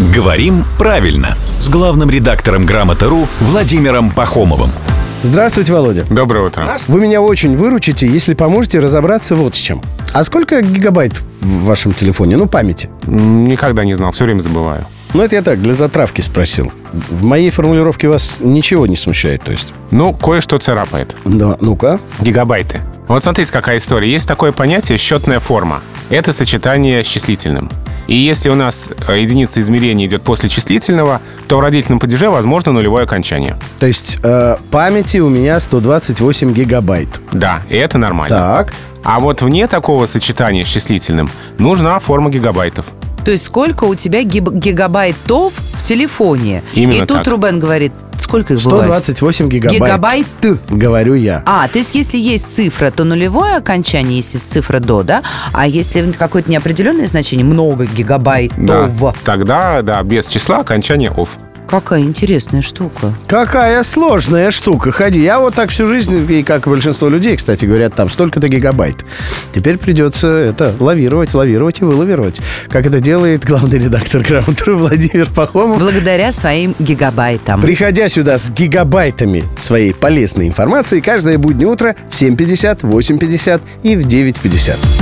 Говорим правильно с главным редактором «Грамоты.ру» Владимиром Пахомовым. Здравствуйте, Володя. Доброе утро. Вы меня очень выручите, если поможете разобраться вот с чем. А сколько гигабайт в вашем телефоне? Ну, памяти. Никогда не знал, все время забываю. Ну, это я так, для затравки спросил. В моей формулировке вас ничего не смущает, то есть. Ну, кое-что царапает. Да, ну-ка. Гигабайты. Вот смотрите, какая история. Есть такое понятие счетная форма. Это сочетание с числительным. И если у нас э, единица измерения идет после числительного, то в родительном падеже возможно нулевое окончание. То есть э, памяти у меня 128 гигабайт. Да, и это нормально. Так. А вот вне такого сочетания с числительным нужна форма гигабайтов. То есть сколько у тебя гиб- гигабайтов в телефоне? Именно И тут так. Рубен говорит, сколько их бывает? 128 гигабайт. Гигабайт. Говорю я. А, то есть если есть цифра, то нулевое окончание, если с цифра до, да? А если какое-то неопределенное значение, много гигабайтов. Да. Тогда, да, без числа окончание off. Какая интересная штука. Какая сложная штука. Ходи. Я вот так всю жизнь, и как и большинство людей, кстати, говорят, там столько-то гигабайт. Теперь придется это лавировать, лавировать и вылавировать. Как это делает главный редактор грамоты Владимир Пахомов. Благодаря своим гигабайтам. Приходя сюда с гигабайтами своей полезной информации каждое буднее утро в 7.50, 8.50 и в 9.50.